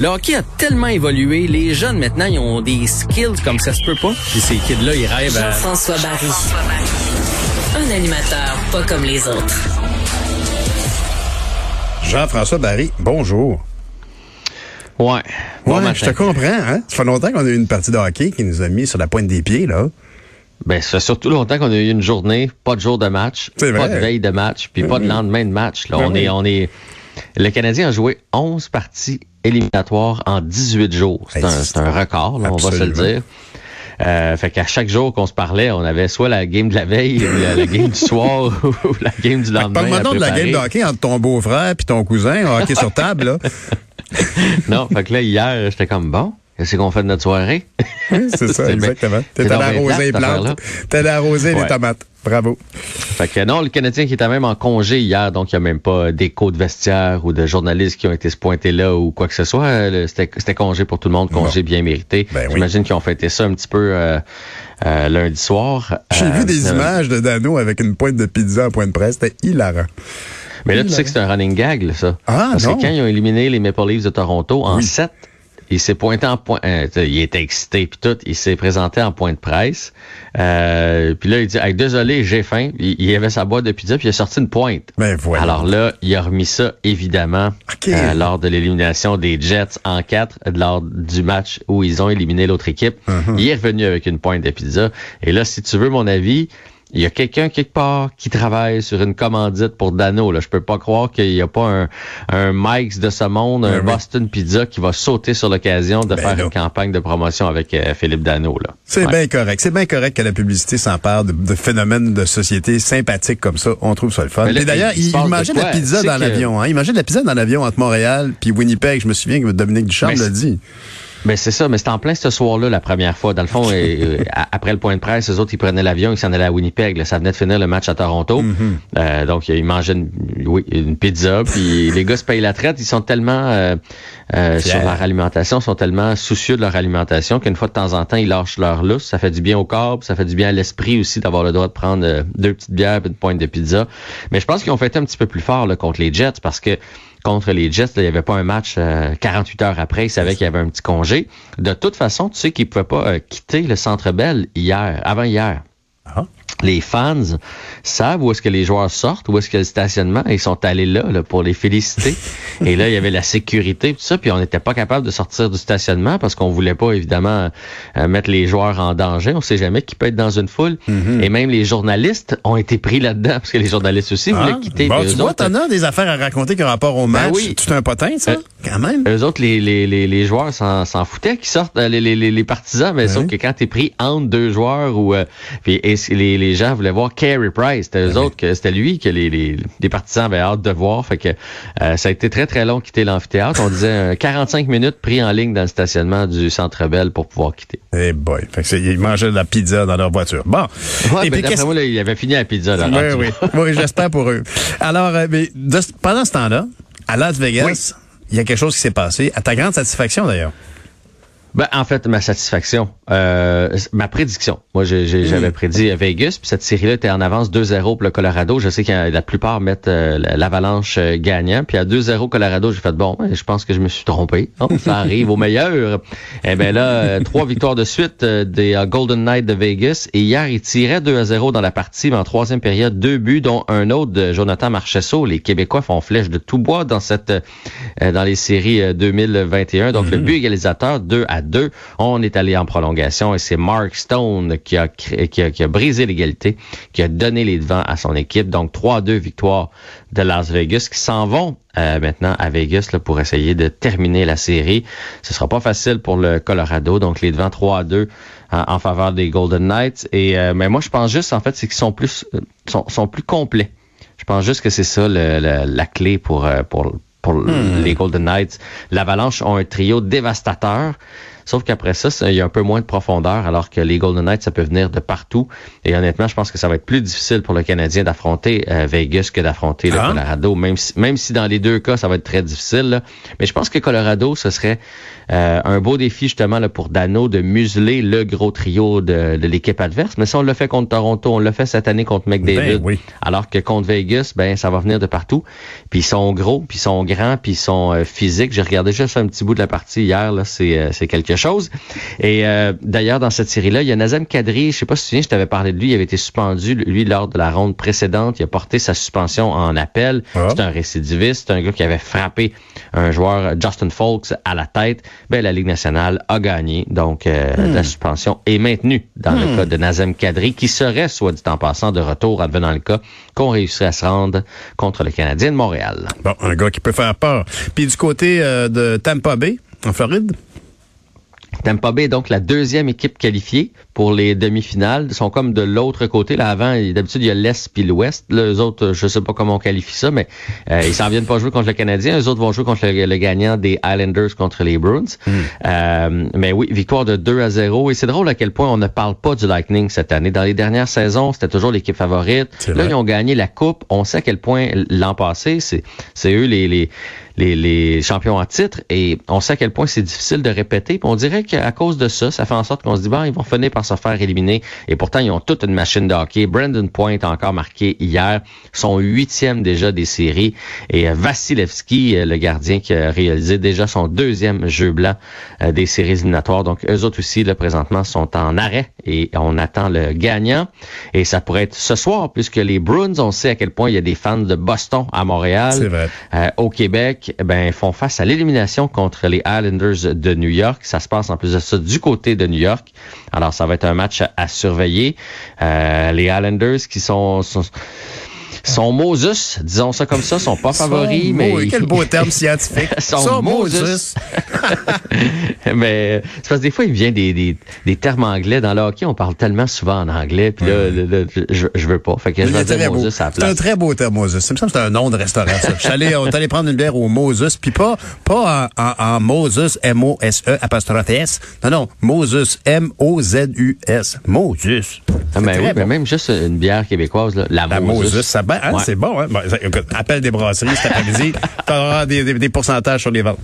Le hockey a tellement évolué, les jeunes maintenant, ils ont des skills comme ça se peut pas. Puis ces kids-là, ils rêvent à... Jean-François Barry. Un animateur pas comme les autres. Jean-François Barry, bonjour. Ouais. Bon ouais, matin. je te comprends, hein? Ça fait longtemps qu'on a eu une partie de hockey qui nous a mis sur la pointe des pieds, là. Ben, ça fait surtout longtemps qu'on a eu une journée, pas de jour de match, C'est pas de veille de match, puis pas de lendemain de match. Là. Ben on oui. est, on est. Le Canadien a joué 11 parties éliminatoires en 18 jours. C'est un, record, là, on va se le dire. Euh, fait qu'à chaque jour qu'on se parlait, on avait soit la game de la veille, ou la, la game du soir, ou la game du lendemain. Parle-moi de la game de hockey entre ton beau-frère et ton cousin, hockey sur table, là. Non, fait que là, hier, j'étais comme bon. Qu'est-ce qu'on fait de notre soirée? Oui, c'est ça, exactement. T'es allé arroser les plantes. T'es allé arroser les tomates. Bravo. Fait que non, le Canadien qui était même en congé hier, donc il n'y a même pas d'écho de vestiaire ou de journalistes qui ont été se pointer là ou quoi que ce soit. Euh, C'était congé pour tout le monde, congé bien mérité. Ben oui. J'imagine qu'ils ont fêté ça un petit peu euh, euh, lundi soir. J'ai Euh, vu des images de Dano avec une pointe de pizza en point de presse. C'était hilarant. Mais là, tu sais que c'est un running gag, là, ça. Ah, Parce non. que quand ils ont éliminé les Maple Leafs de Toronto en Oui. 7, il s'est pointé en point. euh, il était excité puis tout. Il s'est présenté en point de presse. Euh, puis là, il dit hey, désolé, j'ai faim. Il, il avait sa boîte de pizza puis il a sorti une pointe. Ben voilà. Alors là, il a remis ça évidemment euh, lors de l'élimination des Jets en 4 lors du match où ils ont éliminé l'autre équipe. Uh-huh. Il est revenu avec une pointe de pizza. Et là, si tu veux mon avis, il y a quelqu'un quelque part qui travaille sur une commandite pour Dano. Là. Je peux pas croire qu'il n'y a pas un, un Mike's de ce monde, un Ben oui. Boston Pizza qui va sauter sur l'occasion de Ben faire une campagne de promotion avec euh, Philippe Dano. Là. C'est Ouais. bien correct. C'est bien correct que la publicité s'empare de, de phénomènes de société sympathiques comme ça. On trouve ça le fun. Mais là, Et d'ailleurs, il mangeait de la pizza dans l'avion. Hein? Il mangeait de la pizza dans l'avion entre Montréal puis Winnipeg. Je me souviens que Dominique Duchamp l'a dit. Ben c'est ça, mais c'était en plein ce soir-là la première fois. Dans le fond, euh, après le point de presse, les autres ils prenaient l'avion, ils s'en allaient à Winnipeg. là. Ça venait de finir le match à Toronto, Mm-hmm. Euh, donc ils mangeaient une, oui, une pizza. Puis les gars se payent la traite. Ils sont tellement euh, euh, sur leur alimentation, sont tellement soucieux de leur alimentation qu'une fois de temps en temps ils lâchent leur lousse. Ça fait du bien au corps, ça fait du bien à l'esprit aussi d'avoir le droit de prendre euh, deux petites bières et une pointe de pizza. Mais je pense qu'ils ont fait un petit peu plus fort là, contre les Jets parce que contre les Jets, là, il n'y avait pas un match euh, 48 heures après. Ils savaient qu'il y avait un petit congé. De toute façon, tu sais qu'ils ne pouvaient pas euh, quitter le Centre Bell hier, avant hier. Ah. Les fans savent où est-ce que les joueurs sortent, où est-ce que le stationnement. Ils sont allés là, là, pour les féliciter. Et là, il y avait la sécurité, tout ça. Puis on n'était pas capable de sortir du stationnement parce qu'on voulait pas, évidemment, euh, mettre les joueurs en danger. On sait jamais qui peut être dans une foule. Mm-hmm. Et même les journalistes ont été pris là-dedans parce que les journalistes aussi voulaient Ah, quitter. bon, tu vois, autres, t'en as des affaires à raconter qui ont rapport au match. Ben oui. Tu un potin, ça? Euh, Quand même. Eux autres, les, les, les, les joueurs s'en, foutaient qui sortent, euh, les, les, les, les partisans, mais Ouais. sauf que quand t'es pris entre deux joueurs ou euh, puis, et si les, les gens voulaient voir Carey Price, c'était eux autres que c'était lui que les, les, les partisans avaient hâte de voir. Fait que euh, ça a été très très long quitter l'amphithéâtre. On disait euh, 45 minutes pris en ligne dans le stationnement du Centre Bell pour pouvoir quitter. Eh boy. Fait que ils mangeaient de la pizza dans leur voiture. Bon. Ouais, Et ben, puis, moi, là, il avait fini la pizza. Là, Oui, oui. oui j'espère pour eux. Alors, euh, mais de pendant ce temps-là, à Las Vegas, il y a quelque chose qui s'est passé, à ta grande satisfaction d'ailleurs. Ben, en fait, ma satisfaction, euh, ma prédiction. Moi, j'avais prédit Vegas, puis cette série-là était en avance 2-0 pour le Colorado. Je sais que la plupart mettent euh, l'avalanche euh, gagnant. Puis à 2-0 Colorado, j'ai fait bon, ouais, je pense que je me suis trompé. Oh, ça arrive au meilleur. Eh ben là, euh, trois victoires de suite des Golden Knights de Vegas. Et hier, ils tiraient 2-0 dans la partie, mais en troisième période, deux buts, dont un autre de Jonathan Marchesso. Les Québécois font flèche de tout bois dans cette euh, dans les séries euh, 2021. Donc le but égalisateur 2 à 2. On est allé en prolongation et c'est Mark Stone qui a, qui a, qui a brisé l'égalité, qui a donné les devants à son équipe. Donc 3-2 victoire de Las Vegas qui s'en vont euh, maintenant à Vegas là, pour essayer de terminer la série. Ce sera pas facile pour le Colorado. Donc les devants 3-2 en, en faveur des Golden Knights. Et euh, mais moi je pense juste en fait c'est qu'ils sont plus euh, sont, sont plus complets. Je pense juste que c'est ça le- le- la clé pour, euh, pour pour les Golden Knights. L'Avalanche ont un trio dévastateur. Sauf qu'après ça, ça, il y a un peu moins de profondeur, alors que les Golden Knights, ça peut venir de partout. Et honnêtement, je pense que ça va être plus difficile pour le Canadien d'affronter euh, Vegas que d'affronter le Ah. Colorado, même si, même si dans les deux cas, ça va être très difficile. là. Mais je pense que Colorado, ce serait euh, un beau défi justement là, pour Dano de museler le gros trio de, de l'équipe adverse. Mais ça, on l'a fait contre Toronto, on l'a fait cette année contre McDavid. Ben oui. Alors que contre Vegas, ben ça va venir de partout. Puis ils sont gros, puis ils sont grands, puis ils sont euh, physiques. J'ai regardé juste un petit bout de la partie hier, là, c'est euh, c'est quelque chose. Et euh, d'ailleurs dans cette série-là, il y a Nazem Kadri. Je sais pas si tu te souviens, je t'avais parlé de lui. Il avait été suspendu lui lors de la ronde précédente. Il a porté sa suspension en appel. Ah. C'est un récidiviste, c'est un gars qui avait frappé un joueur Justin Folks à la tête. Ben la Ligue nationale a gagné, donc euh, Hmm. la suspension est maintenue dans le cas de Nazem Kadri, qui serait, soit dit en passant, de retour advenant le cas qu'on réussirait à se rendre contre le Canadien de Montréal. Bon, un gars qui peut faire peur. Puis du côté euh, de Tampa Bay, en Floride, Tampa Bay est donc la deuxième équipe qualifiée pour les demi-finales. Ils sont comme de l'autre côté. Là, avant, d'habitude, il y a l'Est puis l'Ouest. Eux autres, je sais pas comment on qualifie ça, mais euh, ils s'en viennent pas jouer contre le Canadien. Eux autres vont jouer contre le, le gagnant des Islanders contre les Bruins. Euh, mais oui, victoire de 2 à 0. Et c'est drôle à quel point on ne parle pas du Lightning cette année. Dans les dernières saisons, c'était toujours l'équipe favorite. Là, vrai. ils ont gagné la Coupe. On sait à quel point l'an passé, c'est c'est eux les, les, les, les champions en titre. Et on sait à quel point c'est difficile de répéter. Puis on dirait qu'à cause de ça, ça fait en sorte qu'on se dit, bon, ils vont finir par se faire éliminer. Et pourtant, ils ont toute une machine de hockey. Brandon Point a encore marqué hier son huitième déjà des séries. Et euh, Vasilevski, euh, le gardien qui a réalisé déjà son deuxième jeu blanc euh, des séries éliminatoires. Donc, eux autres aussi, là, présentement, sont en arrêt et on attend le gagnant. Et ça pourrait être ce soir, puisque les Bruins, on sait à quel point il y a des fans de Boston à Montréal. Vrai. Euh, au Québec, ben font face à l'élimination contre les Islanders de New York. Ça se passe en plus de ça du côté de New York. Alors ça va être un match à, à surveiller. Euh, les Islanders qui sont, sont sont Moses, disons ça comme ça, sont pas favoris, Son mais mot- Quel beau terme scientifique. Son Son Moses. Mais c'est parce que des fois, il vient des, des, des termes anglais. Dans le hockey, on parle tellement souvent en anglais, puis là, je, je veux pas. Fait que je vais dire. Moses à la C'est un très beau terme, Moses. Ça me semble que c'est un nom de restaurant, ça. Je suis allé, on est allé prendre une bière au Moses, puis pas, pas en, en, en Moses, M-O-S-E, apostrophe S. Non, non, Moses, M-O-Z-U-S. Moses. Ah, C'est oui, très mais bon. même juste une bière québécoise, là, la, La Moses. Moses, ça ben, hein, Ouais. c'est bon, hein? Bon, écoute, appelle des brasseries cet après-midi, t'auras des, des, des pourcentages sur les ventes.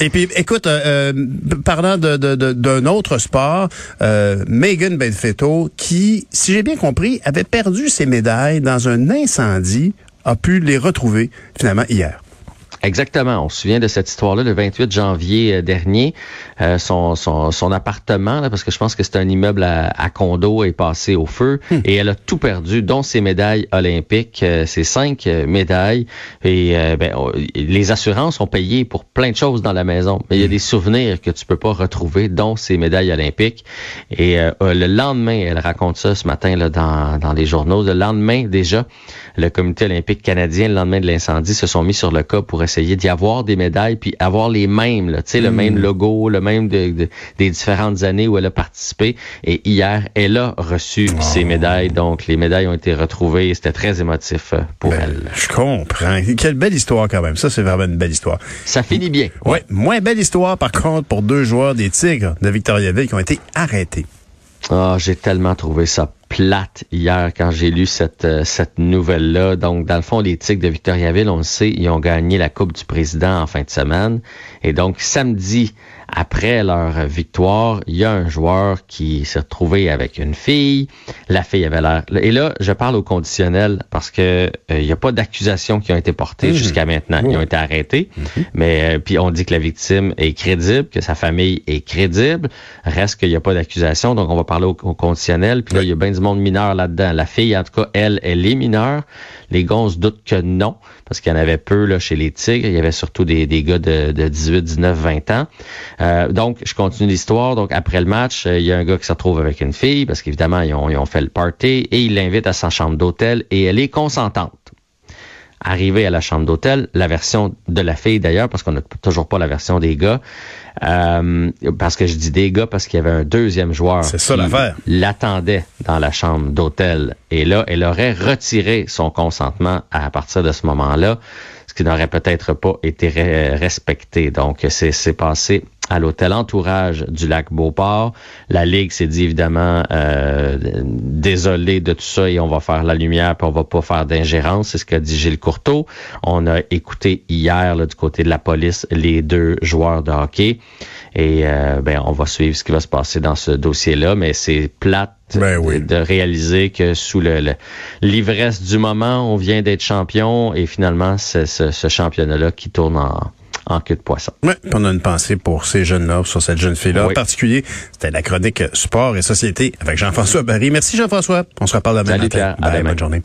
Et puis, écoute, euh, euh, parlant de, de, de- d'un autre sport, euh, Megan Benfetto, qui, si j'ai bien compris, avait perdu ses médailles dans un incendie, a pu les retrouver finalement hier. Exactement. On se souvient de cette histoire-là le 28 janvier euh, dernier. Euh, son, son, son appartement, là, parce que je pense que c'est un immeuble à, à condo, est passé au feu et elle a tout perdu, dont ses médailles olympiques, euh, ses cinq euh, médailles. Et euh, ben, on- les assurances ont payé pour plein de choses dans la maison, mais il y a des souvenirs que tu peux pas retrouver, dont ces médailles olympiques. Et euh, le lendemain, elle raconte ça ce matin là, dans, dans les journaux. Le lendemain déjà, le comité olympique canadien, le lendemain de l'incendie, se sont mis sur le cas pour essayer d'y avoir des médailles, puis avoir les mêmes, là, tu sais, le même logo, le même de, de- des différentes années où elle a participé. Et hier, elle a reçu ses médailles, donc les médailles ont été retrouvées. et C'était très émotif euh, pour Ben, elle. Je comprends. Quelle belle histoire quand même. Ça, c'est vraiment une belle histoire. Ça finit bien. Ouais. Moins belle histoire, par contre, pour deux joueurs des Tigres de Victoriaville qui ont été arrêtés. Ah, j'ai tellement trouvé ça plate hier quand j'ai lu cette, euh, cette nouvelle-là. Donc, dans le fond, les Tigres de Victoriaville, on le sait, ils ont gagné la Coupe du Président en fin de semaine. Et donc, samedi, après leur victoire, il y a un joueur qui s'est retrouvé avec une fille. La fille avait l'air... Et là, je parle au conditionnel parce que euh, il n'y a pas d'accusations qui ont été portées jusqu'à maintenant. Ils ont été arrêtés. Mais euh, puis on dit que la victime est crédible, que sa famille est crédible. Reste qu'il n'y a pas d'accusation, donc on va parler au, au conditionnel. Puis là, il y a bien du monde mineur là-dedans. La fille, en tout cas, elle, elle est mineure. Les gars, on se que non, parce qu'il y en avait peu là, chez les Tigres. Il y avait surtout des, des gars de, de 18, 19, 20 ans. Euh, donc, je continue l'histoire. Donc, après le match, euh, il y a un gars qui se retrouve avec une fille, parce qu'évidemment, ils ont, ils ont fait le party, et il l'invite à sa chambre d'hôtel, et elle est consentante. Arrivé à la chambre d'hôtel, la version de la fille d'ailleurs, parce qu'on n'a toujours pas la version des gars, euh, parce que je dis des gars parce qu'il y avait un deuxième joueur C'est ça qui l'attendait dans la chambre d'hôtel. Et là, elle aurait retiré son consentement à partir de ce moment-là. Ce ce qui n'aurait peut-être pas été respecté. Donc, c'est passé à l'hôtel Entourage du lac Beauport. La Ligue s'est dit évidemment euh, désolé de tout ça et on va faire la lumière puis on va pas faire d'ingérence. C'est ce qu'a dit Gilles Courteau. On a écouté hier là, du côté de la police les deux joueurs de hockey et euh, ben on va suivre ce qui va se passer dans ce dossier-là, mais c'est plate ben de réaliser que sous le, l'ivresse du moment, on vient d'être champion et finalement c'est ce, ce championnat-là qui tourne en en queue de poisson. Oui, on a une pensée pour ces jeunes-là, sur cette jeune fille-là. En particulier, c'était la chronique Sport et Société avec Jean-François Barry. Merci Jean-François. On se reparle demain Salut matin. Pierre. bonne journée.